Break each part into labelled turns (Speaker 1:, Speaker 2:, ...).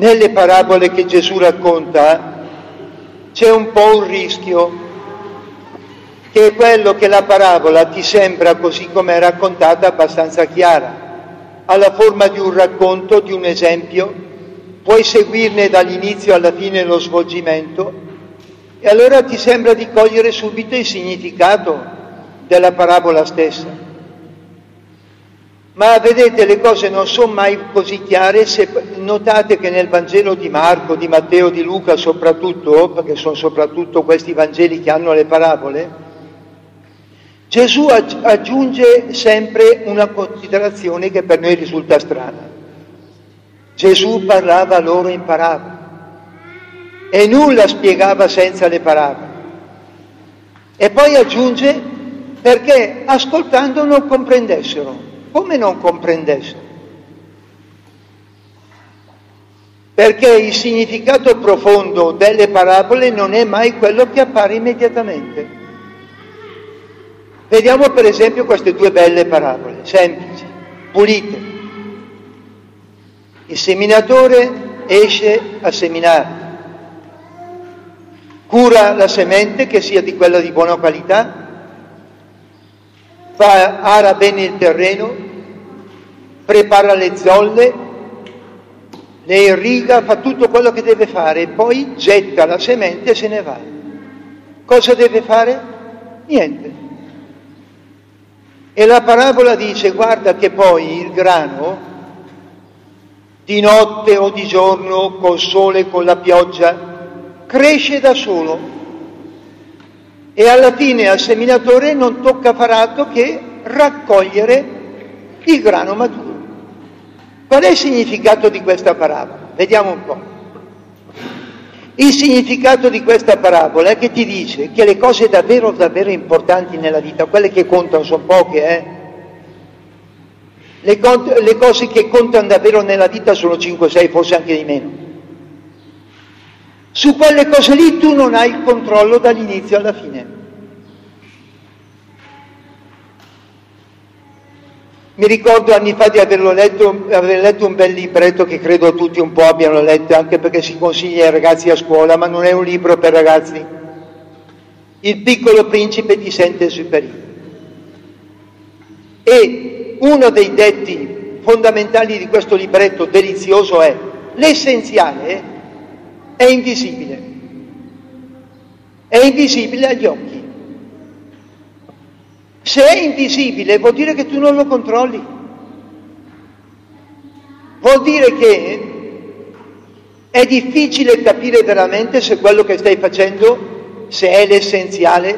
Speaker 1: Nelle parabole che Gesù racconta c'è un po' un rischio, che è quello che la parabola ti sembra, così come è raccontata, abbastanza chiara. Ha la forma di un racconto, di un esempio, puoi seguirne dall'inizio alla fine lo svolgimento e allora ti sembra di cogliere subito il significato della parabola stessa. Ma vedete, le cose non sono mai così chiare se notate che nel Vangelo di Marco, di Matteo, di Luca soprattutto, perché sono soprattutto questi Vangeli che hanno le parabole, Gesù aggiunge sempre una considerazione che per noi risulta strana. Gesù parlava loro in parabole e nulla spiegava senza le parabole. E poi aggiunge perché ascoltando non comprendessero. Come non comprendessero? Perché il significato profondo delle parabole non è mai quello che appare immediatamente. Vediamo per esempio queste due belle parabole, semplici, pulite. Il seminatore esce a seminare, cura la semente che sia di quella di buona qualità, fa, ara bene il terreno, prepara le zolle, le irriga, fa tutto quello che deve fare e poi getta la semente e se ne va. Cosa deve fare? Niente. E la parabola dice, guarda che poi il grano, di notte o di giorno, col sole, con la pioggia, cresce da solo e alla fine al seminatore non tocca far altro che raccogliere il grano maturo. Qual è il significato di questa parabola? Vediamo un po'. Il significato di questa parabola è che ti dice che le cose davvero, davvero importanti nella vita, quelle che contano sono poche, eh? Le, cont- le cose che contano davvero nella vita sono 5-6, forse anche di meno. Su quelle cose lì tu non hai il controllo dall'inizio alla fine. Mi ricordo anni fa di averlo letto, aver letto un bel libretto che credo tutti un po' abbiano letto, anche perché si consiglia ai ragazzi a scuola, ma non è un libro per ragazzi. Il piccolo principe sente superiore. E uno dei detti fondamentali di questo libretto delizioso è l'essenziale è invisibile. È invisibile agli occhi. Se è invisibile vuol dire che tu non lo controlli. Vuol dire che è difficile capire veramente se quello che stai facendo, se è l'essenziale,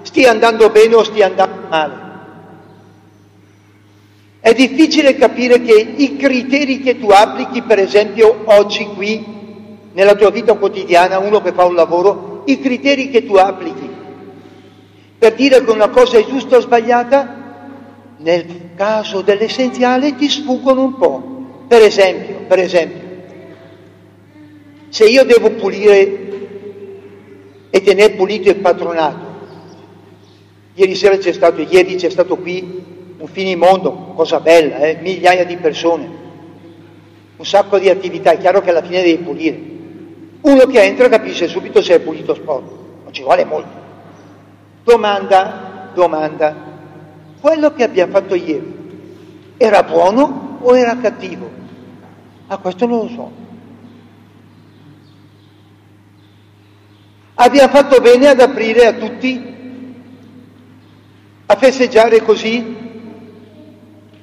Speaker 1: stia andando bene o stia andando male. È difficile capire che i criteri che tu applichi, per esempio oggi qui, nella tua vita quotidiana, uno che fa un lavoro, i criteri che tu applichi per dire che una cosa è giusta o sbagliata, nel caso dell'essenziale ti sfuggono un po'. Per esempio, per esempio, se io devo pulire e tenere pulito il patronato, ieri sera c'è stato, ieri c'è stato qui un finimondo, cosa bella, eh? migliaia di persone, un sacco di attività, è chiaro che alla fine devi pulire. Uno che entra capisce subito se è pulito o sporco, non ci vuole molto. Domanda, domanda, quello che abbiamo fatto ieri era buono o era cattivo? A ah, questo non lo so. Abbiamo fatto bene ad aprire a tutti, a festeggiare così,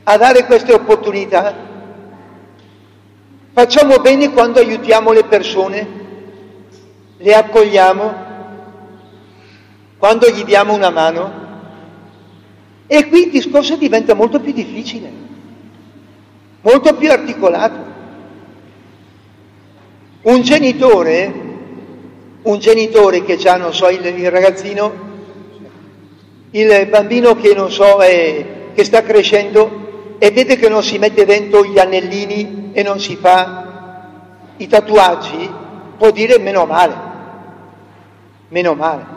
Speaker 1: a dare queste opportunità. Facciamo bene quando aiutiamo le persone, le accogliamo, quando gli diamo una mano. E qui il discorso diventa molto più difficile, molto più articolato. Un genitore un genitore che già, non so, il, il ragazzino, il bambino che, non so, è, che sta crescendo e vede che non si mette dentro gli anellini e non si fa i tatuaggi, può dire meno male, meno male.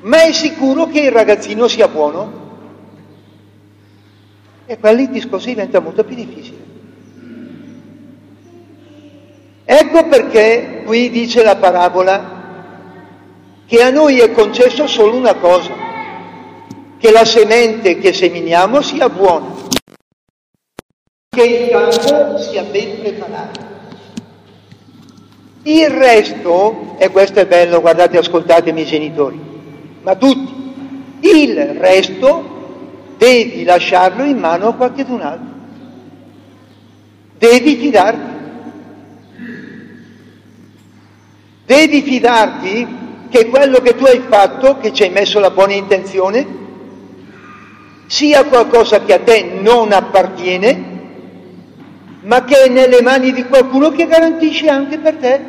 Speaker 1: Ma è sicuro che il ragazzino sia buono? E quelli il discorso diventa molto più difficile. Ecco perché qui dice la parabola che a noi è concesso solo una cosa, che la semente che seminiamo sia buona, che il campo sia ben preparato. Il resto, e questo è bello, guardate, ascoltatemi genitori, ma tutti, il resto devi lasciarlo in mano a qualcun altro. Devi fidarti. Devi fidarti che quello che tu hai fatto, che ci hai messo la buona intenzione, sia qualcosa che a te non appartiene, ma che è nelle mani di qualcuno che garantisce anche per te.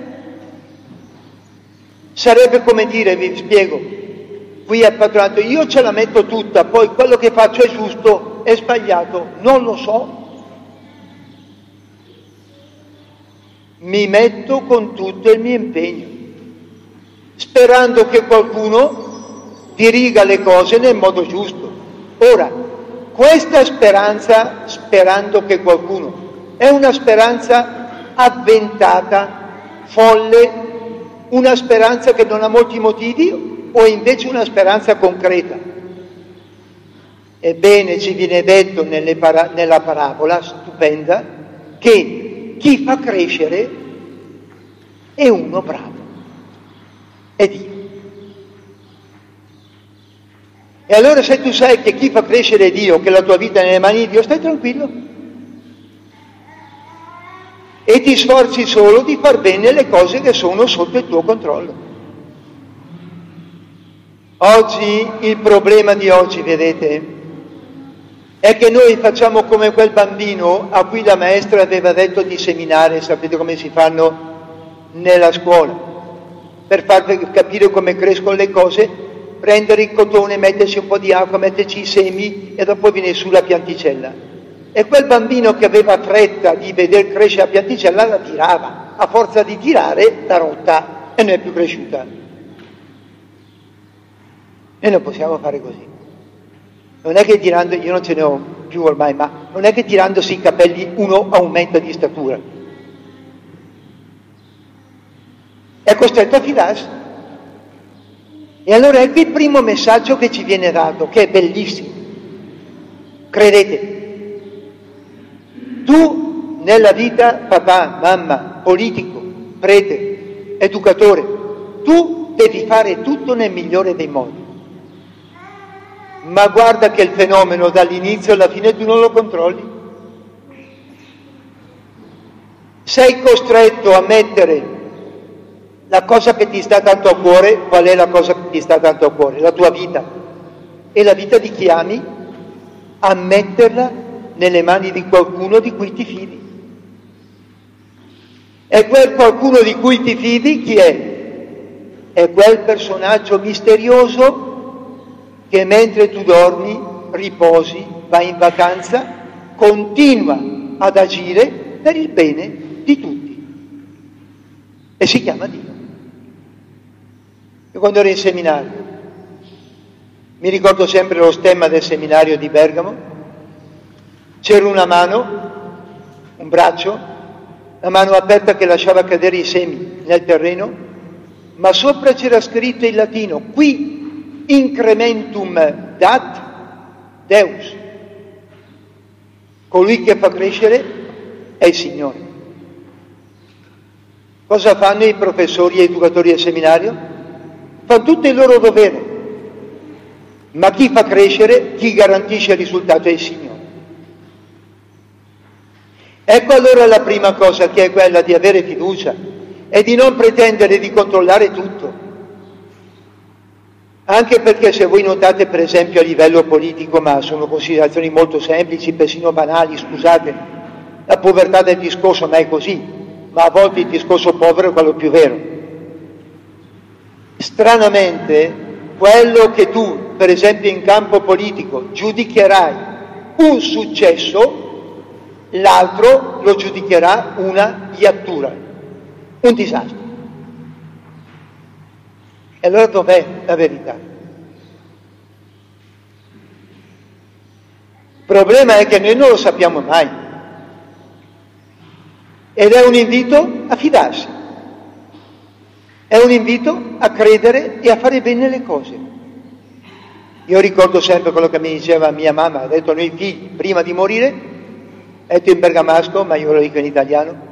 Speaker 1: Sarebbe come dire, vi spiego, qui al patronato, io ce la metto tutta, poi quello che faccio è giusto, è sbagliato, non lo so. Mi metto con tutto il mio impegno sperando che qualcuno diriga le cose nel modo giusto. Ora, questa speranza, sperando che qualcuno, è una speranza avventata, folle, una speranza che non ha molti motivi o invece una speranza concreta. Ebbene, ci viene detto para- nella parabola stupenda che chi fa crescere è uno bravo è Dio. E allora se tu sai che chi fa crescere Dio, che la tua vita è nelle mani di Dio, stai tranquillo. E ti sforzi solo di far bene le cose che sono sotto il tuo controllo. Oggi il problema di oggi, vedete, è che noi facciamo come quel bambino a cui la maestra aveva detto di seminare, sapete come si fanno nella scuola per farvi capire come crescono le cose, prendere il cotone, metterci un po' di acqua, metterci i semi e dopo viene su la pianticella. E quel bambino che aveva fretta di vedere crescere la pianticella la tirava, a forza di tirare l'ha rotta e non è più cresciuta. E non possiamo fare così. Non è che tirando, io non ce ne ho più ormai, ma non è che tirandosi i capelli uno aumenta di statura è costretto a fidarsi. E allora ecco il primo messaggio che ci viene dato, che è bellissimo. Credete, tu nella vita, papà, mamma, politico, prete, educatore, tu devi fare tutto nel migliore dei modi. Ma guarda che il fenomeno dall'inizio alla fine tu non lo controlli. Sei costretto a mettere la cosa che ti sta tanto a cuore, qual è la cosa che ti sta tanto a cuore? La tua vita. E la vita di chi ami? A metterla nelle mani di qualcuno di cui ti fidi. E quel qualcuno di cui ti fidi chi è? È quel personaggio misterioso che mentre tu dormi, riposi, vai in vacanza, continua ad agire per il bene di tutti. E si chiama Dio. Io quando ero in seminario, mi ricordo sempre lo stemma del seminario di Bergamo, c'era una mano, un braccio, la mano aperta che lasciava cadere i semi nel terreno, ma sopra c'era scritto in latino, qui incrementum dat Deus. Colui che fa crescere è il Signore. Cosa fanno i professori e educatori del seminario? Fanno tutto il loro dovere, ma chi fa crescere, chi garantisce il risultato è il Signore. Ecco allora la prima cosa che è quella di avere fiducia e di non pretendere di controllare tutto. Anche perché se voi notate per esempio a livello politico, ma sono considerazioni molto semplici, persino banali, scusate, la povertà del discorso non è così, ma a volte il discorso povero è quello più vero. Stranamente, quello che tu, per esempio in campo politico, giudicherai un successo, l'altro lo giudicherà una iattura, un disastro. E allora dov'è la verità? Il problema è che noi non lo sappiamo mai. Ed è un invito a fidarsi. È un invito a credere e a fare bene le cose. Io ricordo sempre quello che mi diceva mia mamma, ha detto a noi figli, prima di morire, ha detto in bergamasco, ma io lo dico in italiano,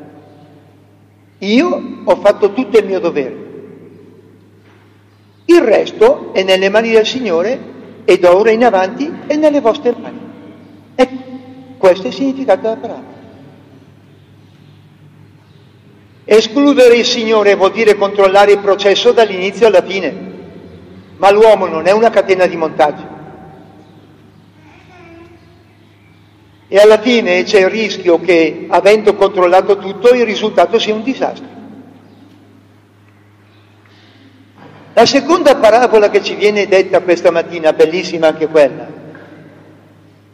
Speaker 1: io ho fatto tutto il mio dovere. Il resto è nelle mani del Signore e da ora in avanti è nelle vostre mani. Ecco, questo è il significato della parola. Escludere il Signore vuol dire controllare il processo dall'inizio alla fine, ma l'uomo non è una catena di montaggio. E alla fine c'è il rischio che, avendo controllato tutto, il risultato sia un disastro. La seconda parabola che ci viene detta questa mattina, bellissima anche quella,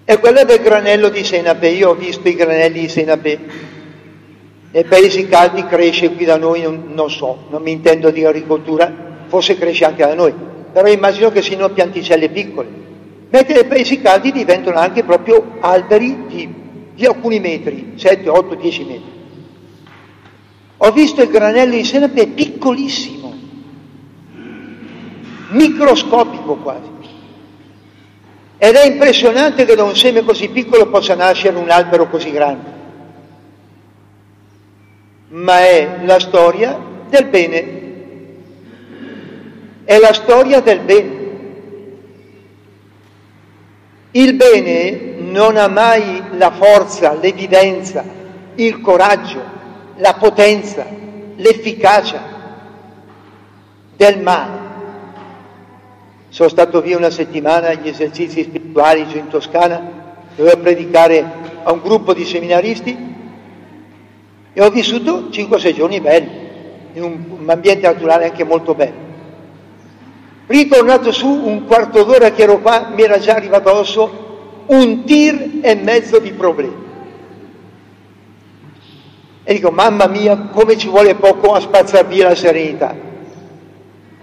Speaker 1: è quella del granello di senape. Io ho visto i granelli di senape. Nei paesi caldi cresce qui da noi, non, non so, non mi intendo di agricoltura, forse cresce anche da noi, però immagino che siano pianticelle piccole. Mentre nei paesi caldi diventano anche proprio alberi di, di alcuni metri, 7, 8, 10 metri. Ho visto il granello di senape piccolissimo microscopico quasi. Ed è impressionante che da un seme così piccolo possa nascere un albero così grande. Ma è la storia del bene. È la storia del bene. Il bene non ha mai la forza, l'evidenza, il coraggio, la potenza, l'efficacia del male. Sono stato via una settimana agli esercizi spirituali in Toscana, dovevo predicare a un gruppo di seminaristi e ho vissuto 5-6 giorni belli, in un, un ambiente naturale anche molto bello. Ritornato su un quarto d'ora che ero qua, mi era già arrivato addosso un tir e mezzo di problemi. E dico, mamma mia, come ci vuole poco a spazzar via la serenità.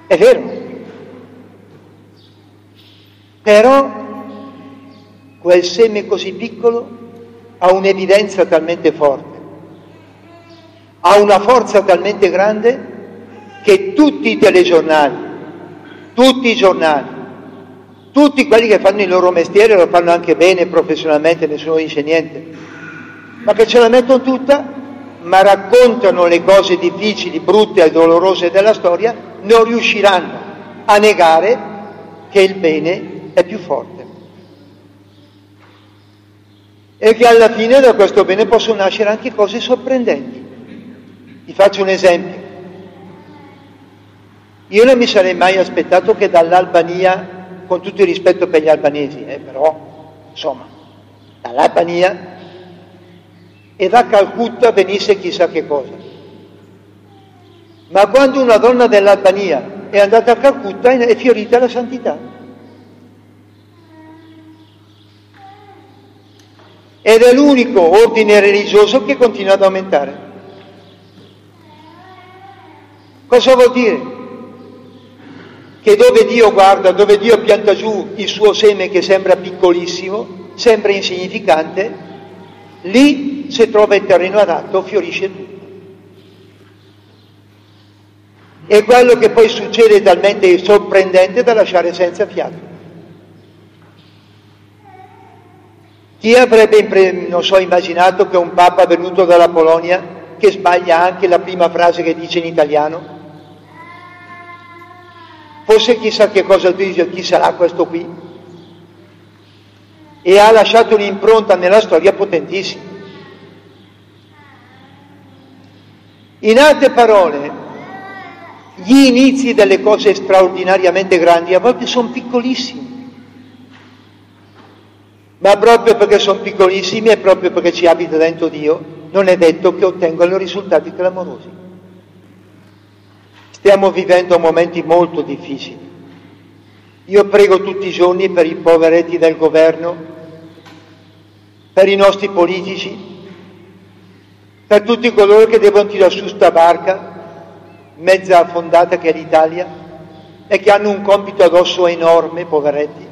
Speaker 1: È vero, però quel seme così piccolo ha un'evidenza talmente forte, ha una forza talmente grande che tutti i telegiornali, tutti i giornali, tutti quelli che fanno il loro mestiere lo fanno anche bene professionalmente, nessuno dice niente, ma che ce la mettono tutta, ma raccontano le cose difficili, brutte e dolorose della storia, non riusciranno a negare che il bene è più forte. E che alla fine da questo bene possono nascere anche cose sorprendenti. Vi faccio un esempio. Io non mi sarei mai aspettato che dall'Albania, con tutto il rispetto per gli albanesi, eh, però insomma, dall'Albania e da Calcutta venisse chissà che cosa. Ma quando una donna dell'Albania è andata a Calcutta è fiorita la santità. Ed è l'unico ordine religioso che continua ad aumentare. Cosa vuol dire? Che dove Dio guarda, dove Dio pianta giù il suo seme che sembra piccolissimo, sembra insignificante, lì se trova il terreno adatto fiorisce tutto. è quello che poi succede talmente sorprendente da lasciare senza fiato. Chi avrebbe, so, immaginato che un Papa venuto dalla Polonia, che sbaglia anche la prima frase che dice in italiano, forse chissà che cosa dice, chi sarà questo qui, e ha lasciato un'impronta nella storia potentissima. In altre parole, gli inizi delle cose straordinariamente grandi a volte sono piccolissimi ma proprio perché sono piccolissimi e proprio perché ci abita dentro Dio, non è detto che ottengano risultati clamorosi. Stiamo vivendo momenti molto difficili. Io prego tutti i giorni per i poveretti del governo, per i nostri politici, per tutti coloro che devono tirare su sta barca, mezza affondata che è l'Italia, e che hanno un compito addosso enorme, poveretti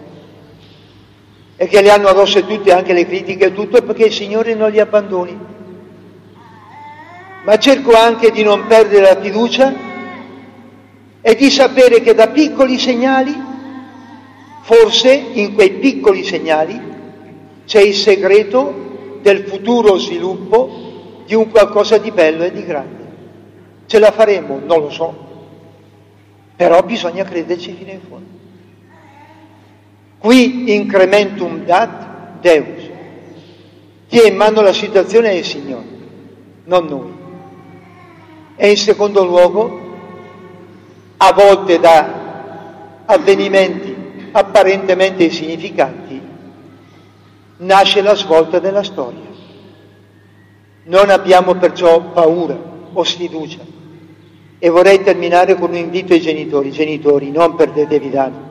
Speaker 1: e che le hanno addosso tutte, anche le critiche e tutto, perché il Signore non li abbandoni. Ma cerco anche di non perdere la fiducia e di sapere che da piccoli segnali, forse in quei piccoli segnali, c'è il segreto del futuro sviluppo di un qualcosa di bello e di grande. Ce la faremo? Non lo so, però bisogna crederci fino in fondo. Qui incrementum dat Deus. Chi è in mano la situazione è il Signore, non noi. E in secondo luogo, a volte da avvenimenti apparentemente insignificanti, nasce la svolta della storia. Non abbiamo perciò paura o sfiducia. E vorrei terminare con un invito ai genitori. Genitori, non perdetevi d'animo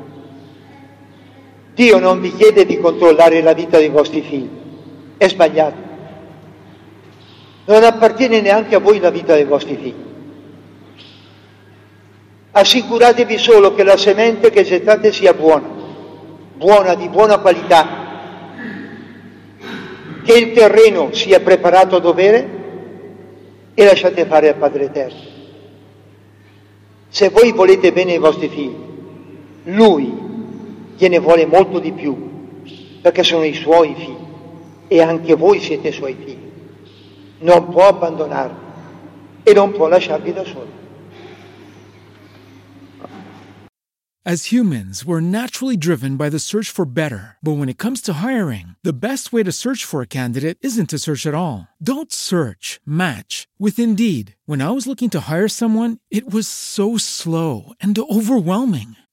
Speaker 1: Dio non vi chiede di controllare la vita dei vostri figli, è sbagliato. Non appartiene neanche a voi la vita dei vostri figli. Assicuratevi solo che la semente che gettate sia buona, buona, di buona qualità, che il terreno sia preparato a dovere e lasciate fare al Padre Eterno. Se voi volete bene ai vostri figli, Lui gliene vuole molto di più, perché sono i suoi figli e anche voi siete suoi figli. Non può abbandonarvi e non può lasciarvi da soli.
Speaker 2: As humans, we're naturally driven by the search for better. But when it comes to hiring, the best way to search for a candidate isn't to search at all. Don't search, match with Indeed. When I was looking to hire someone, it was so slow and overwhelming.